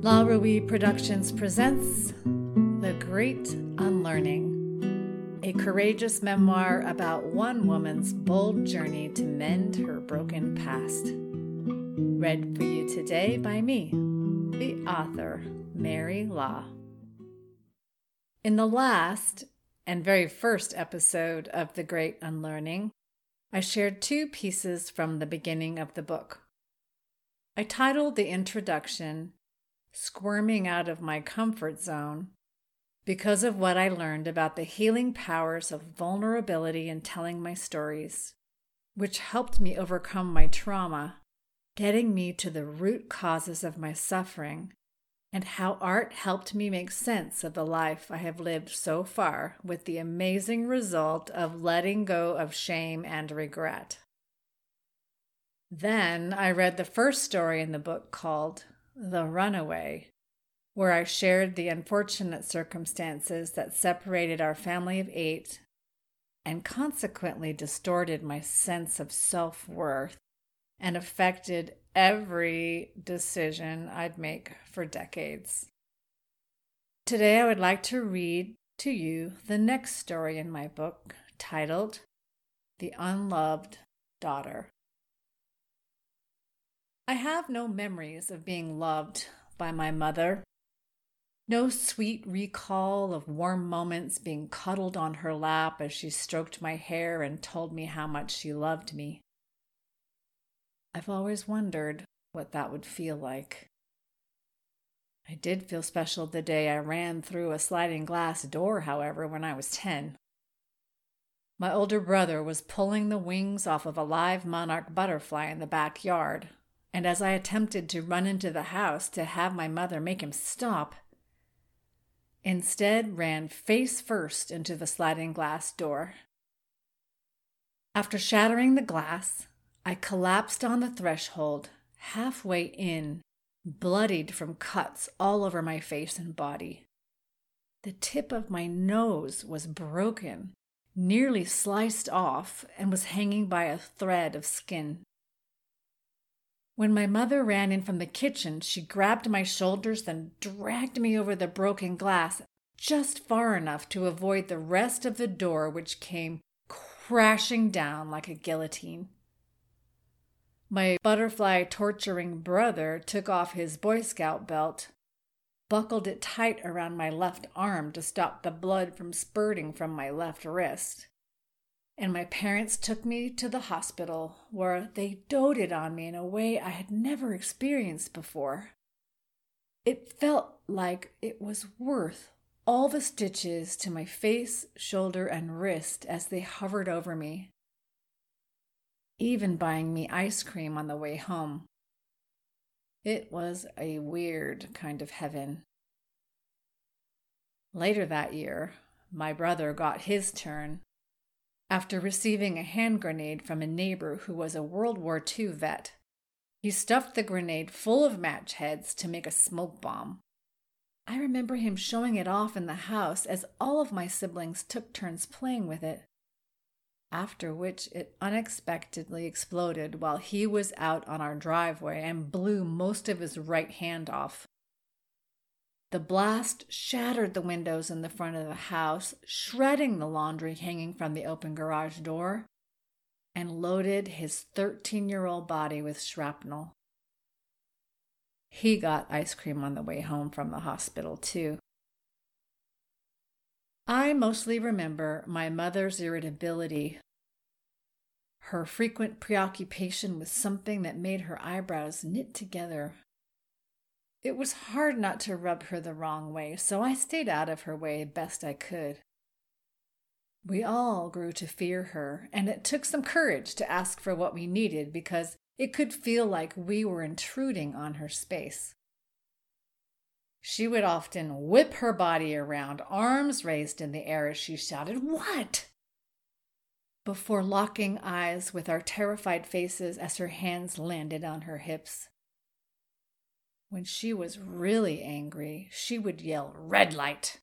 La Ruy Productions presents The Great Unlearning, a courageous memoir about one woman's bold journey to mend her broken past. Read for you today by me, the author, Mary La. In the last and very first episode of The Great Unlearning, I shared two pieces from the beginning of the book. I titled the introduction Squirming Out of My Comfort Zone because of what I learned about the healing powers of vulnerability in telling my stories, which helped me overcome my trauma, getting me to the root causes of my suffering, and how art helped me make sense of the life I have lived so far with the amazing result of letting go of shame and regret. Then I read the first story in the book called The Runaway, where I shared the unfortunate circumstances that separated our family of eight and consequently distorted my sense of self worth and affected every decision I'd make for decades. Today, I would like to read to you the next story in my book titled The Unloved Daughter. I have no memories of being loved by my mother. No sweet recall of warm moments being cuddled on her lap as she stroked my hair and told me how much she loved me. I've always wondered what that would feel like. I did feel special the day I ran through a sliding glass door, however, when I was 10. My older brother was pulling the wings off of a live monarch butterfly in the backyard and as I attempted to run into the house to have my mother make him stop, instead ran face first into the sliding glass door. After shattering the glass, I collapsed on the threshold, halfway in, bloodied from cuts all over my face and body. The tip of my nose was broken, nearly sliced off, and was hanging by a thread of skin. When my mother ran in from the kitchen, she grabbed my shoulders, then dragged me over the broken glass just far enough to avoid the rest of the door, which came crashing down like a guillotine. My butterfly torturing brother took off his Boy Scout belt, buckled it tight around my left arm to stop the blood from spurting from my left wrist and my parents took me to the hospital where they doted on me in a way I had never experienced before. It felt like it was worth all the stitches to my face, shoulder, and wrist as they hovered over me, even buying me ice cream on the way home. It was a weird kind of heaven. Later that year, my brother got his turn after receiving a hand grenade from a neighbor who was a World War II vet. He stuffed the grenade full of match heads to make a smoke bomb. I remember him showing it off in the house as all of my siblings took turns playing with it. After which it unexpectedly exploded while he was out on our driveway and blew most of his right hand off. The blast shattered the windows in the front of the house, shredding the laundry hanging from the open garage door, and loaded his 13 year old body with shrapnel. He got ice cream on the way home from the hospital, too. I mostly remember my mother's irritability, her frequent preoccupation with something that made her eyebrows knit together it was hard not to rub her the wrong way, so I stayed out of her way best I could. We all grew to fear her, and it took some courage to ask for what we needed because it could feel like we were intruding on her space. She would often whip her body around, arms raised in the air as she shouted, What? before locking eyes with our terrified faces as her hands landed on her hips. When she was really angry, she would yell, Red light!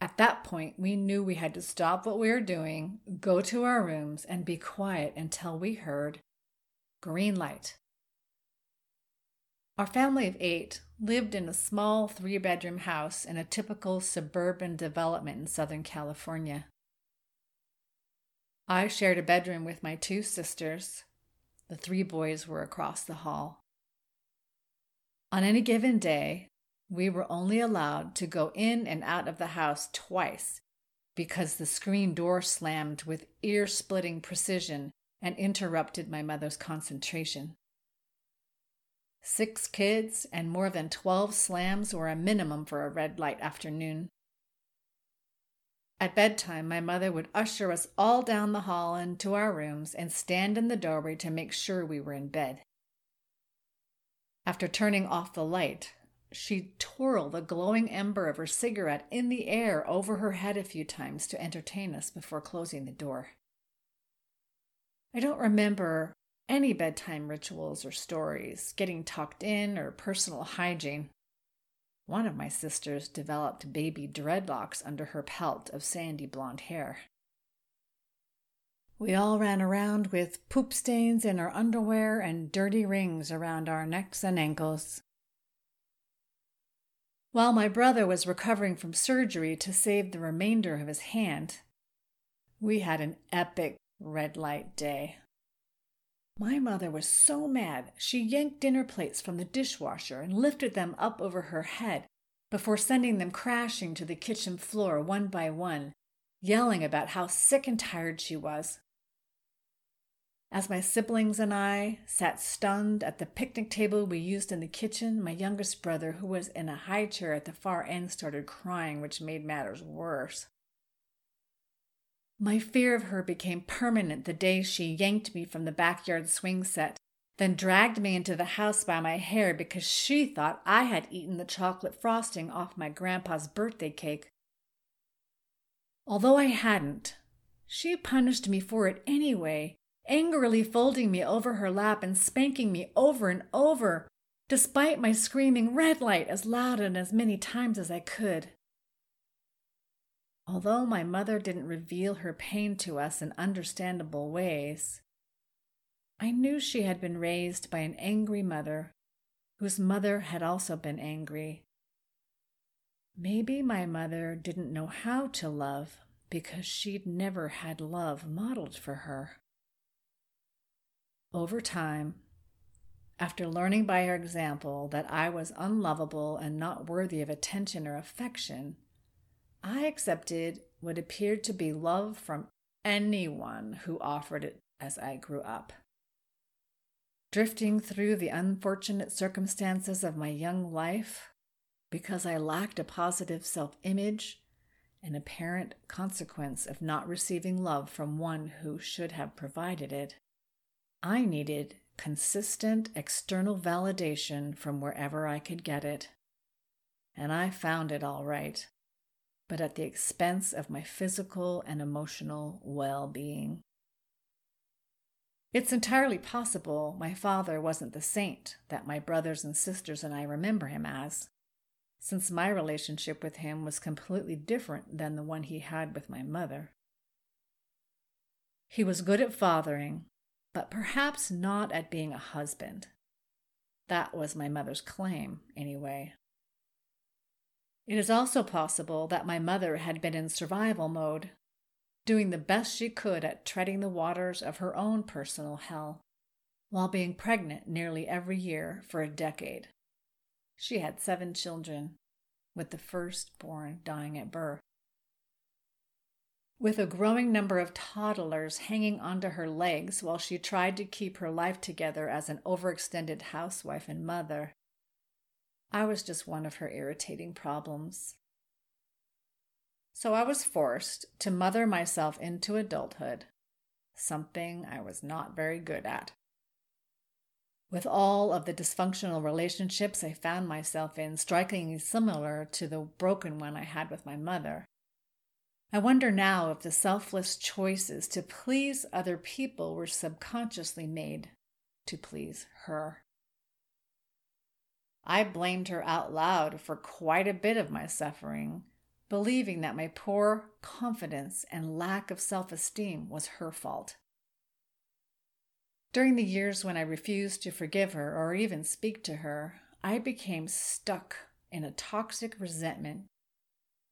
At that point, we knew we had to stop what we were doing, go to our rooms, and be quiet until we heard green light. Our family of eight lived in a small three bedroom house in a typical suburban development in Southern California. I shared a bedroom with my two sisters. The three boys were across the hall. On any given day, we were only allowed to go in and out of the house twice because the screen door slammed with ear splitting precision and interrupted my mother's concentration. Six kids and more than 12 slams were a minimum for a red light afternoon. At bedtime, my mother would usher us all down the hall into our rooms and stand in the doorway to make sure we were in bed. After turning off the light, she'd twirl the glowing ember of her cigarette in the air over her head a few times to entertain us before closing the door. I don't remember any bedtime rituals or stories, getting tucked in, or personal hygiene. One of my sisters developed baby dreadlocks under her pelt of sandy blonde hair. We all ran around with poop stains in our underwear and dirty rings around our necks and ankles. While my brother was recovering from surgery to save the remainder of his hand, we had an epic red light day. My mother was so mad, she yanked dinner plates from the dishwasher and lifted them up over her head before sending them crashing to the kitchen floor one by one, yelling about how sick and tired she was. As my siblings and I sat stunned at the picnic table we used in the kitchen, my youngest brother, who was in a high chair at the far end, started crying, which made matters worse. My fear of her became permanent the day she yanked me from the backyard swing set, then dragged me into the house by my hair because she thought I had eaten the chocolate frosting off my grandpa's birthday cake. Although I hadn't, she punished me for it anyway, angrily folding me over her lap and spanking me over and over, despite my screaming red light as loud and as many times as I could. Although my mother didn't reveal her pain to us in understandable ways, I knew she had been raised by an angry mother whose mother had also been angry. Maybe my mother didn't know how to love because she'd never had love modeled for her. Over time, after learning by her example that I was unlovable and not worthy of attention or affection, I accepted what appeared to be love from anyone who offered it as I grew up. Drifting through the unfortunate circumstances of my young life, because I lacked a positive self image, an apparent consequence of not receiving love from one who should have provided it, I needed consistent external validation from wherever I could get it. And I found it all right but at the expense of my physical and emotional well being. It's entirely possible my father wasn't the saint that my brothers and sisters and I remember him as, since my relationship with him was completely different than the one he had with my mother. He was good at fathering, but perhaps not at being a husband. That was my mother's claim, anyway. It is also possible that my mother had been in survival mode, doing the best she could at treading the waters of her own personal hell, while being pregnant nearly every year for a decade. She had seven children, with the firstborn dying at birth. With a growing number of toddlers hanging onto her legs while she tried to keep her life together as an overextended housewife and mother, I was just one of her irritating problems. So I was forced to mother myself into adulthood, something I was not very good at. With all of the dysfunctional relationships I found myself in strikingly similar to the broken one I had with my mother, I wonder now if the selfless choices to please other people were subconsciously made to please her. I blamed her out loud for quite a bit of my suffering, believing that my poor confidence and lack of self esteem was her fault. During the years when I refused to forgive her or even speak to her, I became stuck in a toxic resentment,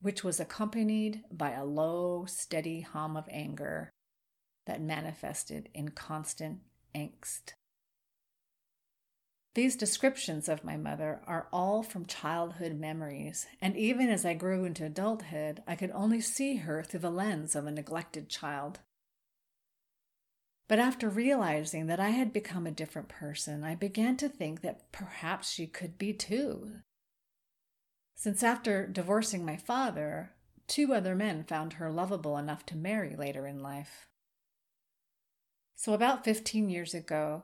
which was accompanied by a low, steady hum of anger that manifested in constant angst. These descriptions of my mother are all from childhood memories, and even as I grew into adulthood, I could only see her through the lens of a neglected child. But after realizing that I had become a different person, I began to think that perhaps she could be too. Since after divorcing my father, two other men found her lovable enough to marry later in life. So, about 15 years ago,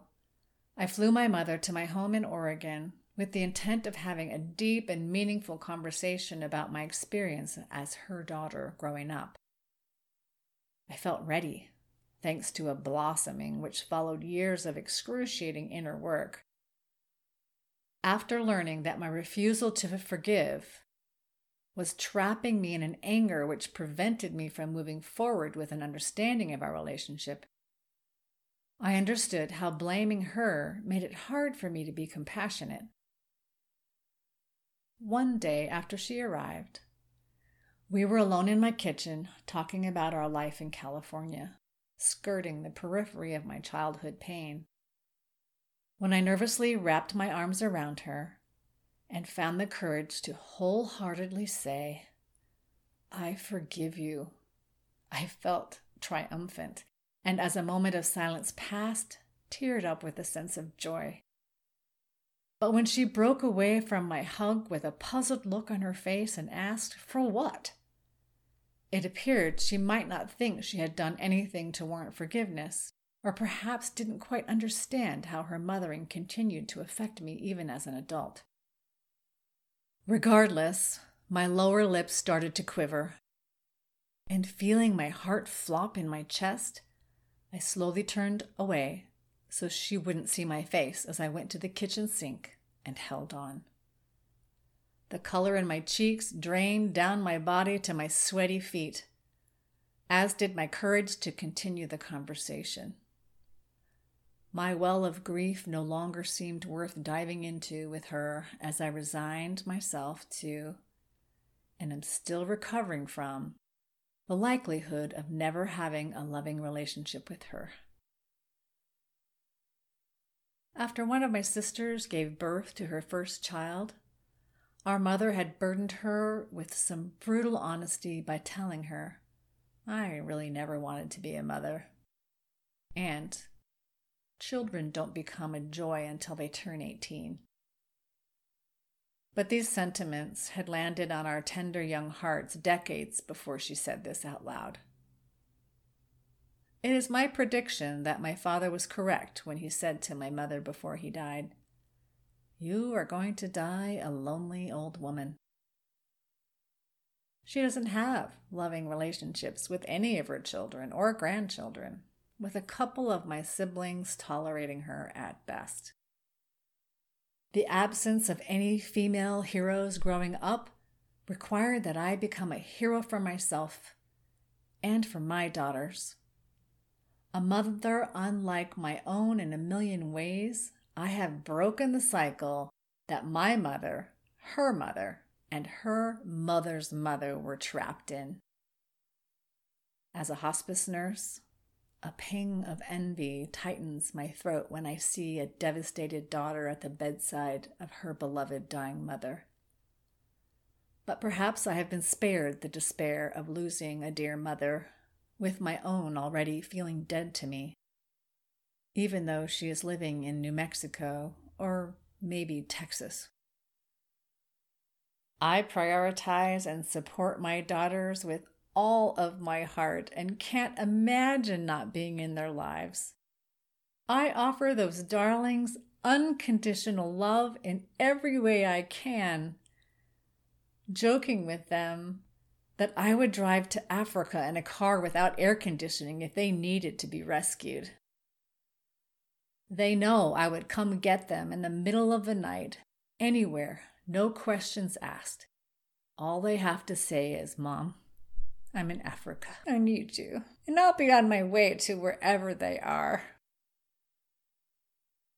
I flew my mother to my home in Oregon with the intent of having a deep and meaningful conversation about my experience as her daughter growing up. I felt ready, thanks to a blossoming which followed years of excruciating inner work. After learning that my refusal to forgive was trapping me in an anger which prevented me from moving forward with an understanding of our relationship, I understood how blaming her made it hard for me to be compassionate. One day after she arrived, we were alone in my kitchen talking about our life in California, skirting the periphery of my childhood pain. When I nervously wrapped my arms around her and found the courage to wholeheartedly say, I forgive you, I felt triumphant and as a moment of silence passed, teared up with a sense of joy. But when she broke away from my hug with a puzzled look on her face and asked, For what? It appeared she might not think she had done anything to warrant forgiveness, or perhaps didn't quite understand how her mothering continued to affect me even as an adult. Regardless, my lower lip started to quiver, and feeling my heart flop in my chest, I slowly turned away so she wouldn't see my face as I went to the kitchen sink and held on. The color in my cheeks drained down my body to my sweaty feet, as did my courage to continue the conversation. My well of grief no longer seemed worth diving into with her as I resigned myself to, and am still recovering from, the likelihood of never having a loving relationship with her. After one of my sisters gave birth to her first child, our mother had burdened her with some brutal honesty by telling her, I really never wanted to be a mother. And children don't become a joy until they turn 18. But these sentiments had landed on our tender young hearts decades before she said this out loud. It is my prediction that my father was correct when he said to my mother before he died, You are going to die a lonely old woman. She doesn't have loving relationships with any of her children or grandchildren, with a couple of my siblings tolerating her at best. The absence of any female heroes growing up required that I become a hero for myself and for my daughters. A mother unlike my own in a million ways, I have broken the cycle that my mother, her mother, and her mother's mother were trapped in. As a hospice nurse, a pang of envy tightens my throat when I see a devastated daughter at the bedside of her beloved dying mother. But perhaps I have been spared the despair of losing a dear mother, with my own already feeling dead to me, even though she is living in New Mexico or maybe Texas. I prioritize and support my daughters with all of my heart and can't imagine not being in their lives. I offer those darlings unconditional love in every way I can, joking with them that I would drive to Africa in a car without air conditioning if they needed to be rescued. They know I would come get them in the middle of the night, anywhere, no questions asked. All they have to say is, Mom, I'm in Africa. I need you. And I'll be on my way to wherever they are.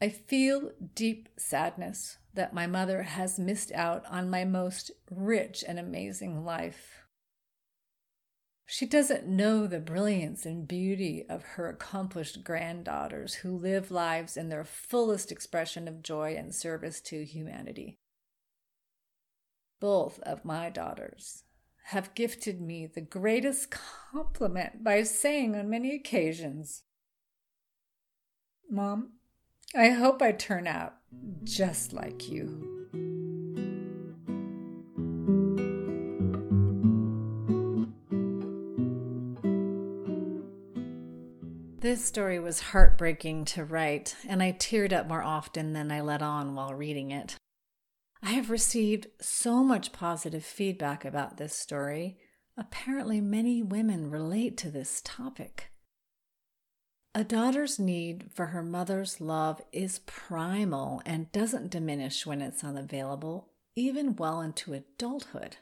I feel deep sadness that my mother has missed out on my most rich and amazing life. She doesn't know the brilliance and beauty of her accomplished granddaughters who live lives in their fullest expression of joy and service to humanity. Both of my daughters have gifted me the greatest compliment by saying on many occasions, Mom, I hope I turn out just like you. This story was heartbreaking to write, and I teared up more often than I let on while reading it. I have received so much positive feedback about this story. Apparently, many women relate to this topic. A daughter's need for her mother's love is primal and doesn't diminish when it's unavailable, even well into adulthood.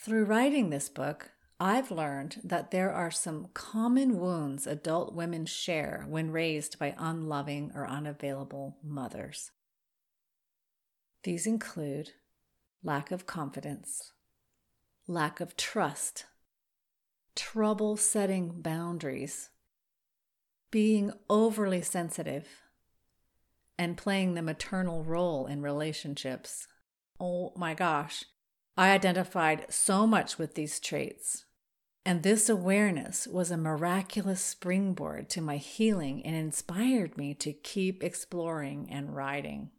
Through writing this book, I've learned that there are some common wounds adult women share when raised by unloving or unavailable mothers. These include lack of confidence, lack of trust, trouble setting boundaries, being overly sensitive, and playing the maternal role in relationships. Oh my gosh, I identified so much with these traits and this awareness was a miraculous springboard to my healing and inspired me to keep exploring and writing.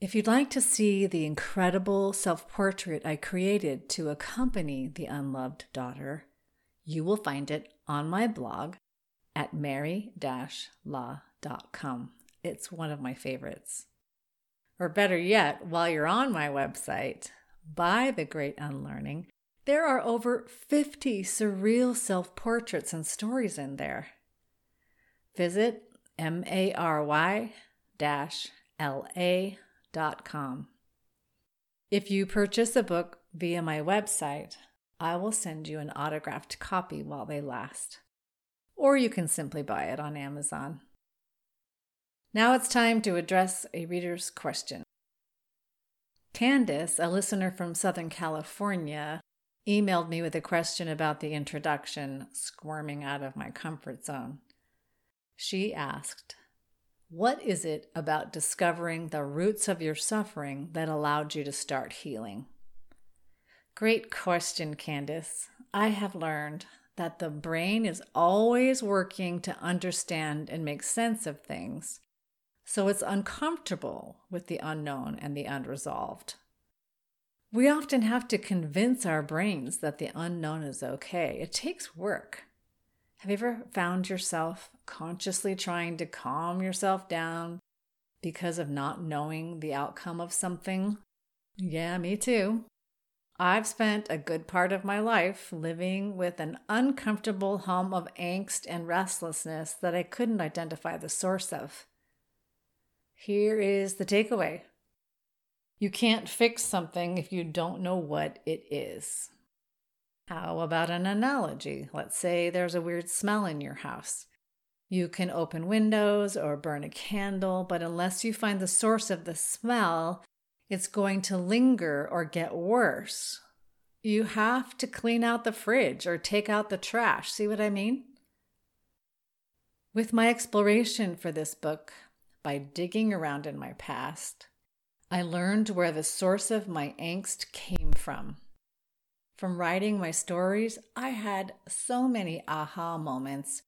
If you'd like to see the incredible self portrait I created to accompany the unloved daughter, you will find it on my blog at mary la.com. It's one of my favorites. Or better yet, while you're on my website, buy The Great Unlearning, there are over 50 surreal self portraits and stories in there. Visit mary la.com. If you purchase a book via my website, I will send you an autographed copy while they last. Or you can simply buy it on Amazon. Now it's time to address a reader's question. Candace, a listener from Southern California, emailed me with a question about the introduction, squirming out of my comfort zone. She asked, What is it about discovering the roots of your suffering that allowed you to start healing? Great question, Candace. I have learned that the brain is always working to understand and make sense of things, so it's uncomfortable with the unknown and the unresolved. We often have to convince our brains that the unknown is okay. It takes work. Have you ever found yourself consciously trying to calm yourself down because of not knowing the outcome of something? Yeah, me too. I've spent a good part of my life living with an uncomfortable hum of angst and restlessness that I couldn't identify the source of. Here is the takeaway you can't fix something if you don't know what it is. How about an analogy? Let's say there's a weird smell in your house. You can open windows or burn a candle, but unless you find the source of the smell, it's going to linger or get worse. You have to clean out the fridge or take out the trash. See what I mean? With my exploration for this book, by digging around in my past, I learned where the source of my angst came from. From writing my stories, I had so many aha moments,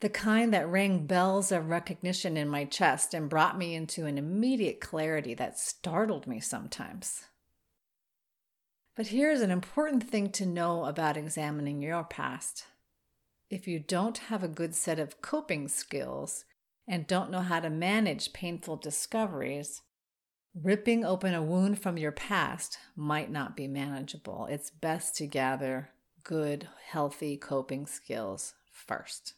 the kind that rang bells of recognition in my chest and brought me into an immediate clarity that startled me sometimes. But here's an important thing to know about examining your past. If you don't have a good set of coping skills and don't know how to manage painful discoveries, Ripping open a wound from your past might not be manageable. It's best to gather good, healthy coping skills first.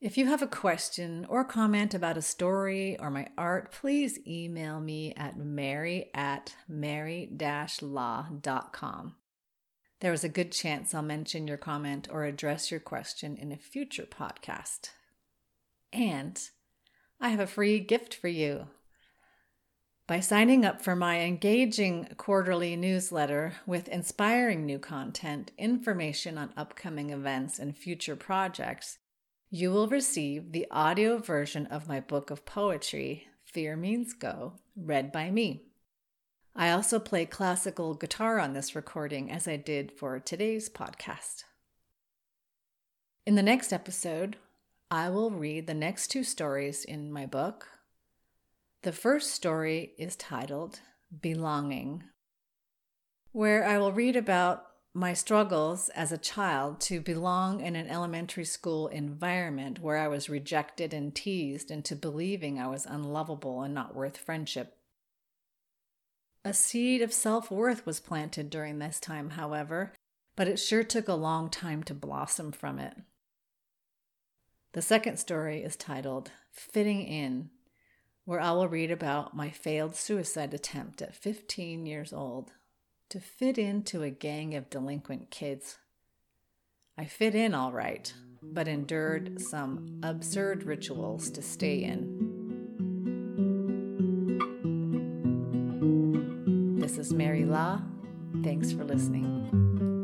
If you have a question or comment about a story or my art, please email me at mary at mary-la.com. There is a good chance I'll mention your comment or address your question in a future podcast. And I have a free gift for you. By signing up for my engaging quarterly newsletter with inspiring new content, information on upcoming events, and future projects, you will receive the audio version of my book of poetry, Fear Means Go, read by me. I also play classical guitar on this recording, as I did for today's podcast. In the next episode, I will read the next two stories in my book. The first story is titled Belonging, where I will read about my struggles as a child to belong in an elementary school environment where I was rejected and teased into believing I was unlovable and not worth friendship. A seed of self worth was planted during this time, however, but it sure took a long time to blossom from it. The second story is titled Fitting In, where I will read about my failed suicide attempt at 15 years old to fit into a gang of delinquent kids. I fit in all right, but endured some absurd rituals to stay in. This is Mary La. Thanks for listening.